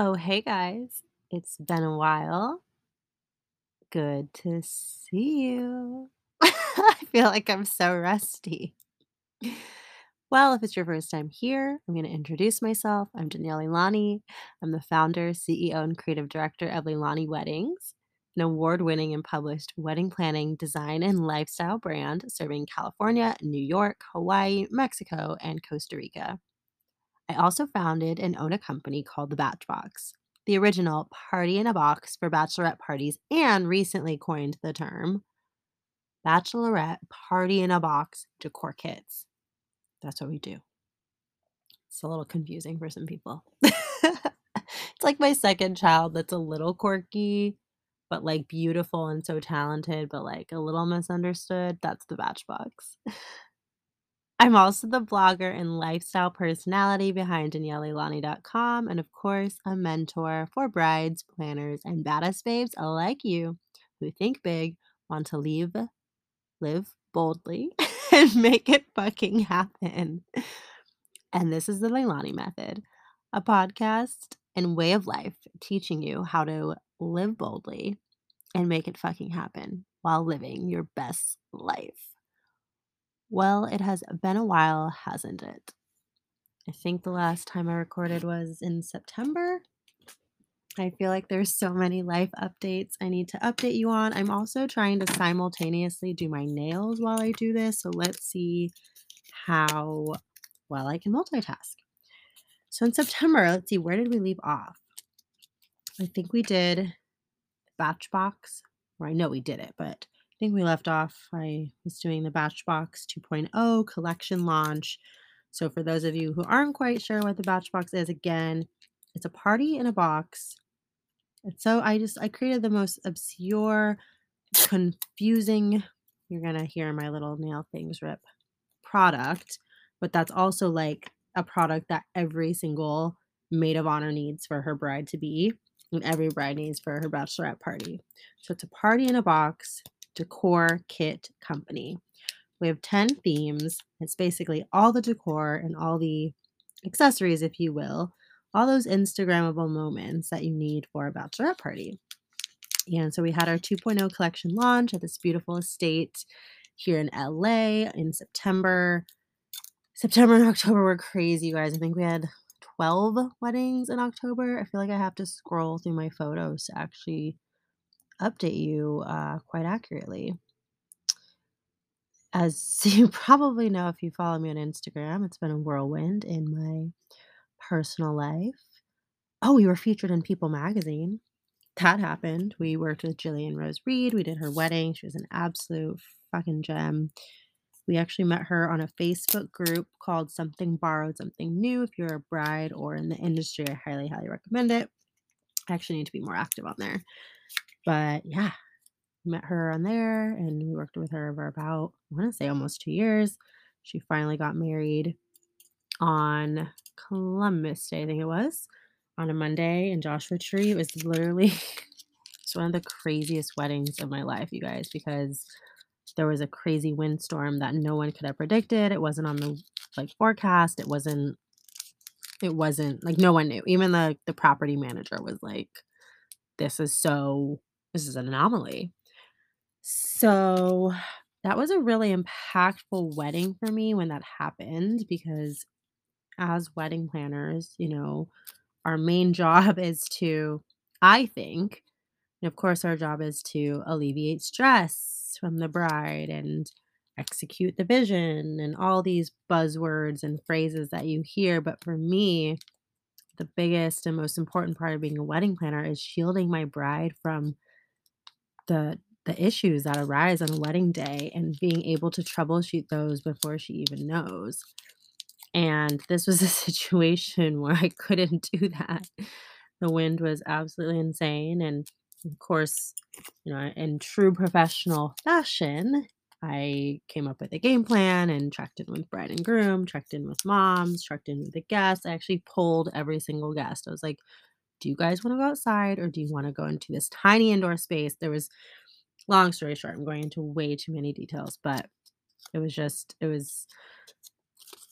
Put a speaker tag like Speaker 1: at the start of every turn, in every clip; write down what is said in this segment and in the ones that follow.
Speaker 1: Oh, hey guys. It's been a while. Good to see you. I feel like I'm so rusty. Well, if it's your first time here, I'm going to introduce myself. I'm Danielle Leilani. I'm the founder, CEO, and creative director of Leilani Weddings, an award winning and published wedding planning, design, and lifestyle brand serving California, New York, Hawaii, Mexico, and Costa Rica. I also founded and own a company called The Bach Box, the original party in a box for bachelorette parties, and recently coined the term bachelorette party in a box decor kits. That's what we do. It's a little confusing for some people. it's like my second child that's a little quirky, but like beautiful and so talented, but like a little misunderstood. That's the Bachbox. I'm also the blogger and lifestyle personality behind DanielleLeilani.com, and of course, a mentor for brides, planners, and badass babes like you who think big, want to leave, live boldly, and make it fucking happen. And this is the Leilani Method, a podcast and way of life teaching you how to live boldly and make it fucking happen while living your best life. Well, it has been a while, hasn't it? I think the last time I recorded was in September. I feel like there's so many life updates I need to update you on. I'm also trying to simultaneously do my nails while I do this. So let's see how well I can multitask. So in September, let's see, where did we leave off? I think we did Bachbox, or I know we did it, but think we left off. I was doing the Bachbox 2.0 collection launch. So for those of you who aren't quite sure what the Bachbox is, again, it's a party in a box. And so I just I created the most obscure, confusing. You're gonna hear my little nail things rip product, but that's also like a product that every single maid of honor needs for her bride to be, and every bride needs for her bachelorette party. So it's a party in a box decor kit company. We have 10 themes. It's basically all the decor and all the accessories, if you will, all those Instagrammable moments that you need for a bachelorette party. And so we had our 2.0 collection launch at this beautiful estate here in LA in September. September and October were crazy, you guys. I think we had 12 weddings in October. I feel like I have to scroll through my photos to actually update you uh, quite accurately. As you probably know if you follow me on Instagram, it's been a whirlwind in my personal life. Oh, we were featured in People magazine. That happened. We worked with Jillian Rose Reed. We did her wedding. She was an absolute fucking gem. We actually met her on a Facebook group called Something Borrowed, Something New. If you're a bride or in the industry, I highly, highly recommend it. I actually need to be more active on there. But yeah, met her on there and we worked with her for about, I want to say almost two years. She finally got married on Columbus Day, I think it was, on a Monday in Joshua Tree. It was literally it's one of the craziest weddings of my life, you guys, because there was a crazy windstorm that no one could have predicted. It wasn't on the like forecast. It wasn't it wasn't like no one knew. Even the the property manager was like, this is so this is an anomaly. So that was a really impactful wedding for me when that happened because as wedding planners, you know, our main job is to, I think, and of course, our job is to alleviate stress from the bride and execute the vision and all these buzzwords and phrases that you hear. But for me, the biggest and most important part of being a wedding planner is shielding my bride from the the issues that arise on a wedding day and being able to troubleshoot those before she even knows. And this was a situation where I couldn't do that. The wind was absolutely insane. And of course, you know, in true professional fashion, I came up with a game plan and checked in with bride and groom, checked in with moms, checked in with the guests. I actually pulled every single guest. I was like, do you guys want to go outside or do you want to go into this tiny indoor space? There was, long story short, I'm going into way too many details, but it was just, it was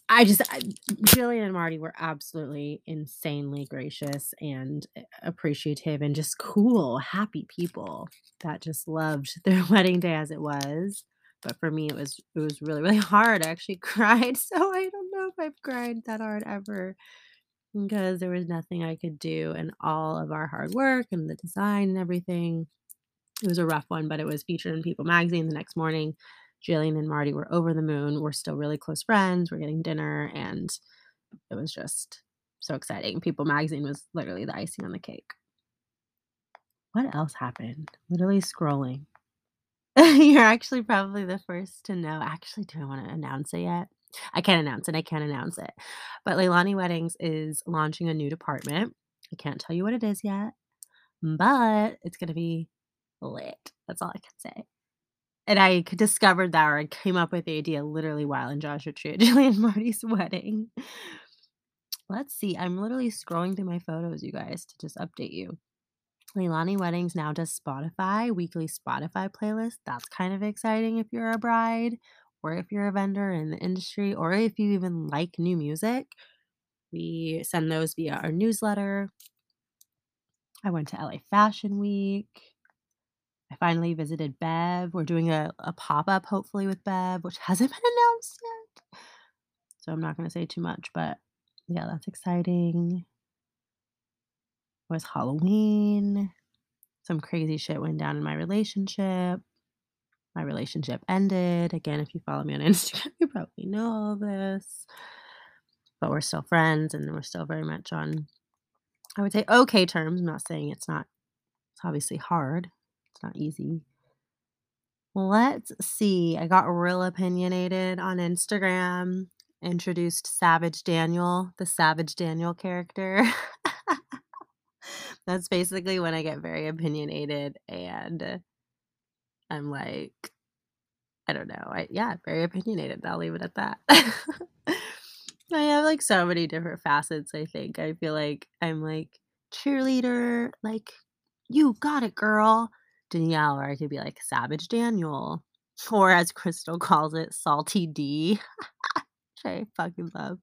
Speaker 1: I just I Jillian and Marty were absolutely insanely gracious and eh, appreciative and just cool, happy people that just loved their wedding day as it was. But for me, it was it was really, really hard. I actually cried, so I don't know if I've cried that hard ever because there was nothing I could do, and all of our hard work and the design and everything, it was a rough one, but it was featured in People Magazine the next morning. Jillian and Marty were over the moon. We're still really close friends. We're getting dinner, and it was just so exciting. People Magazine was literally the icing on the cake. What else happened? Literally scrolling. You're actually probably the first to know. Actually, do I wanna announce it yet? I can't announce it, I can't announce it. But Leilani Weddings is launching a new department. I can't tell you what it is yet, but it's gonna be lit. That's all I can say. And I discovered that or I came up with the idea literally while in Joshua Tree at Jillian Marty's wedding. Let's see, I'm literally scrolling through my photos, you guys, to just update you. Leilani Weddings now does Spotify, weekly Spotify playlist. That's kind of exciting if you're a bride or if you're a vendor in the industry or if you even like new music. We send those via our newsletter. I went to LA Fashion Week. I finally visited Bev. We're doing a, a pop up, hopefully, with Bev, which hasn't been announced yet. So I'm not going to say too much, but yeah, that's exciting. Was Halloween. Some crazy shit went down in my relationship. My relationship ended. Again, if you follow me on Instagram, you probably know all this. But we're still friends and we're still very much on, I would say, okay terms. I'm not saying it's not, it's obviously hard. It's not easy. Let's see. I got real opinionated on Instagram, introduced Savage Daniel, the Savage Daniel character. That's basically when I get very opinionated and I'm like, I don't know. I yeah, very opinionated. I'll leave it at that. I have like so many different facets, I think. I feel like I'm like cheerleader, like you got it, girl. Danielle, or I could be like Savage Daniel, or as Crystal calls it, Salty D, which I fucking love.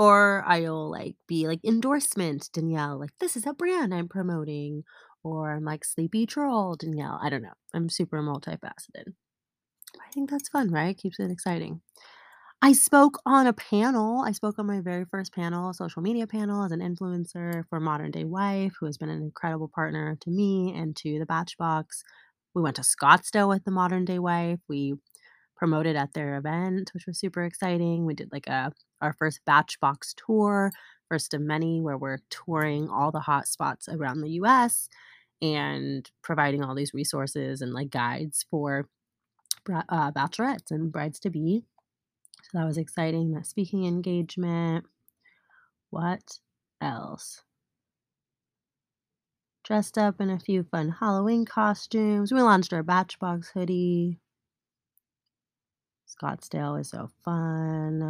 Speaker 1: Or I'll like be like endorsement Danielle, like this is a brand I'm promoting. Or I'm like sleepy troll Danielle. I don't know. I'm super multifaceted. I think that's fun, right? Keeps it exciting. I spoke on a panel. I spoke on my very first panel, a social media panel, as an influencer for Modern Day Wife, who has been an incredible partner to me and to the Bachbox. We went to Scottsdale with the Modern Day Wife. We promoted at their event, which was super exciting. We did like a our first Bach Box tour, first of many, where we're touring all the hot spots around the US and providing all these resources and like guides for uh, bachelorettes and brides to be. So that was exciting. That speaking engagement. What else? Dressed up in a few fun Halloween costumes. We launched our Bachbox hoodie. Scottsdale is so fun.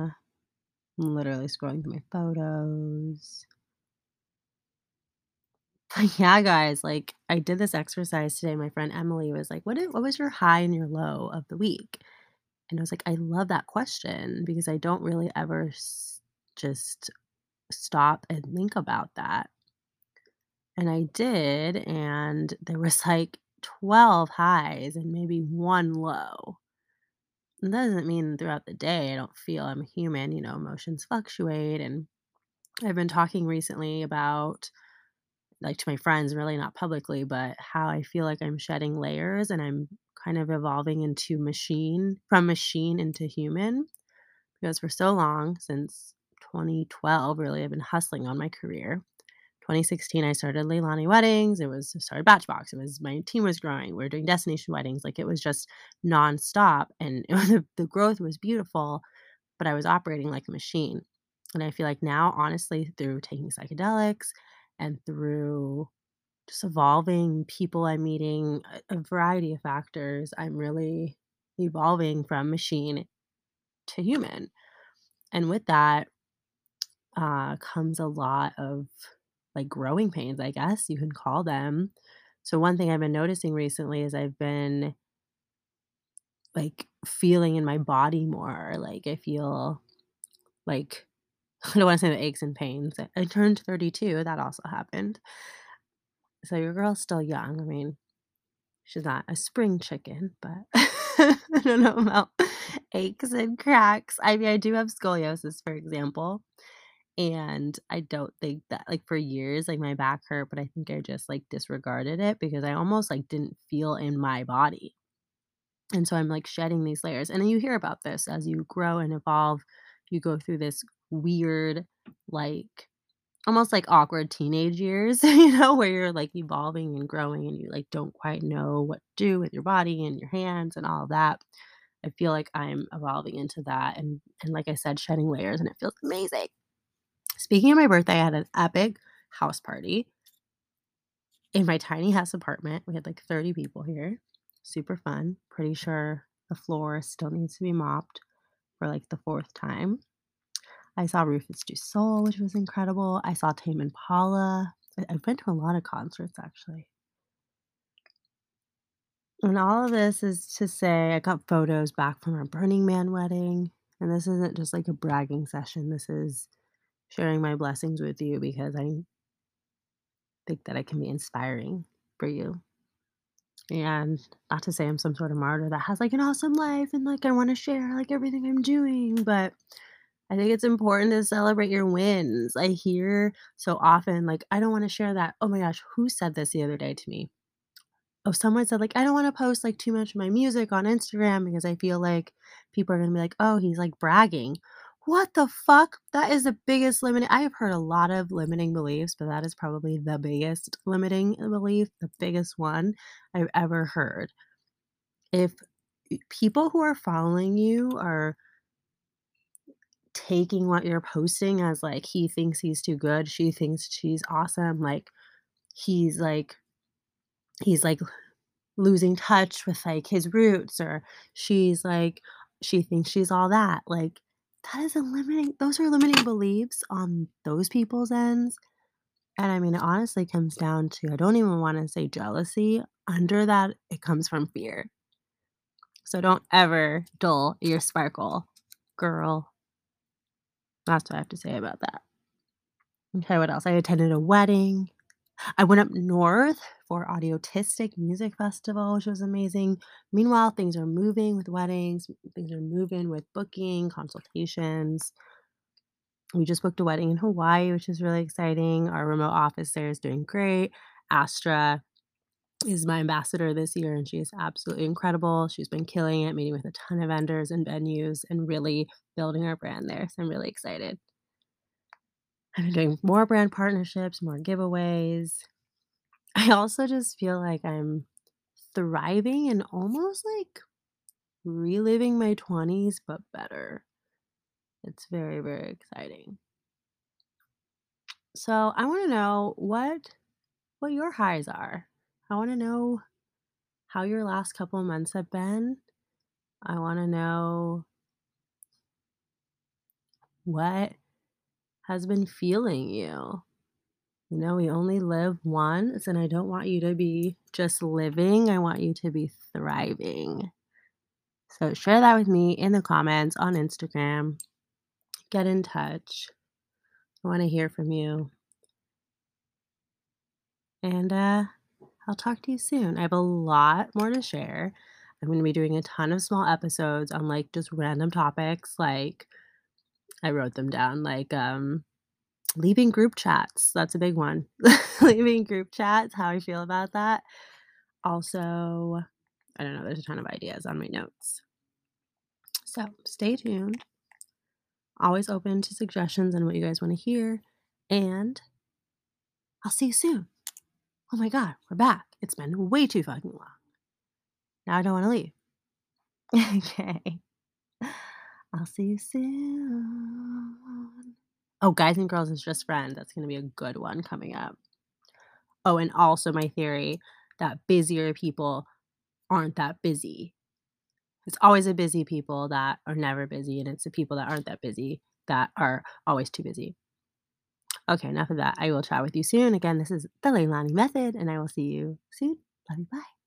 Speaker 1: I'm literally scrolling through my photos. But yeah, guys, like I did this exercise today. My friend Emily was like, "What i- what was your high and your low of the week?" And I was like, "I love that question because I don't really ever s- just stop and think about that." And I did, and there was like 12 highs and maybe one low. It doesn't mean throughout the day I don't feel I'm human, you know, emotions fluctuate. And I've been talking recently about, like, to my friends, really not publicly, but how I feel like I'm shedding layers and I'm kind of evolving into machine, from machine into human. Because for so long, since 2012, really, I've been hustling on my career. 2016, I started Leilani Weddings. It was I started Bachbox. It was my team was growing. We were doing destination weddings. Like it was just nonstop, and was, the growth was beautiful. But I was operating like a machine, and I feel like now, honestly, through taking psychedelics and through just evolving people I'm meeting, a, a variety of factors, I'm really evolving from machine to human. And with that uh, comes a lot of like growing pains, I guess you can call them. So, one thing I've been noticing recently is I've been like feeling in my body more. Like, I feel like, I don't wanna say the aches and pains. I turned 32, that also happened. So your girl's still young, I mean, she's not a spring chicken, but I don't know about aches and cracks. I mean, I do have scoliosis, for example, and I don't think that like, for years, like, my back hurt, but I think I just, like, disregarded it because I almost, like, didn't feel in my body. And so I'm, like, shedding these layers, and then you hear about this as you grow and evolve, you go through this weird, like, almost, like, awkward teenage years, you know, where you're, like, evolving and growing and you, like, don't quite know what to do with your body and your hands and all that. I feel like I'm evolving into that and and like I said, shedding layers, and it feels amazing. Speaking of my birthday, I had an epic house party in my tiny house apartment. We had, like, 30 people here. Super fun. Pretty sure the floor still needs to be mopped for, like, the 4th time. I saw Rufus Du Sol, which was incredible. I saw Tame Impala. I've been to a lot of concerts, actually. And all of this is to say I got photos back from our Burning Man wedding, and this isn't just, like, a bragging session, this is sharing my blessings with you because I think that I can be inspiring for you. And not to say I'm some sort of martyr that has, like, an awesome life and, like, I wanna share, like, everything I'm doing, but I think it's important to celebrate your wins. I hear so often, like, I don't wanna share that oh my gosh, who said this the other day to me? Oh, someone said, like, "I don't wanna post, like, too much of my music on Instagram because I feel like people are gonna be like, oh, he's, like, bragging.'" What the fuck? That is the biggest limiting I have heard a lot of limiting beliefs, but that is probably the biggest limiting belief, the biggest one I've ever heard. If people who are following you are taking what you're posting as, like, he thinks he's too good, she thinks she's awesome, like, he's, like he's, like, losing touch with, like, his roots, or she's, like she thinks she's all that, like, that is a limiting those are limiting beliefs on those people's ends, and I mean, it honestly comes down to I don't even wanna say jealousy, under that, it comes from fear. So don't ever dull your sparkle, girl. That's what I have to say about that. Okay, what else? I attended a wedding. I went up north for Audiotistic Music Festival, which was amazing. Meanwhile, things are moving with weddings, things are moving with booking, consultations. We just booked a wedding in Hawaii, which is really exciting. Our remote office there is doing great. Astra is my ambassador this year, and she is absolutely incredible. She's been killing it, meeting with a ton of vendors and venues and really building our brand there, so I'm really excited. I've been doing more brand partnerships, more giveaways. I also just feel like I'm thriving and almost, like, reliving my 20s, but better. It's very, very exciting. So, I wanna know what what your highs are. I wanna know how your last couple months have been. I wanna know what has been feeling you. You know, we only live once, and I don't want you to be just living, I want you to be thriving. So share that with me in the comments on Instagram. Get in touch. I wanna hear from you. And, uh, I'll talk to you soon. I have a lot more to share. I'm gonna be doing a ton of small episodes on, like, just random topics, like I wrote them down, like, um, leaving group chats, that's a big one. Leaving group chats, how I feel about that. Also, I don't know, there's a ton of ideas on my notes. So, stay tuned. Always open to suggestions and what you guys wanna hear, and I'll see you soon. Oh my god, we're back. It's been way too fucking long. Now I don't wanna leave. Okay. I'll see you soon. Oh, Guys and Girls is Just Friends, that's gonna be a good one coming up. Oh, and also my theory that busier people aren't that busy. It's always the busy people that are never busy, and it's the people that aren't that busy that are always too busy. Okay, enough of that. I will chat with you soon. Again, this is the Leilani Method, and I will see you soon. Love you, bye.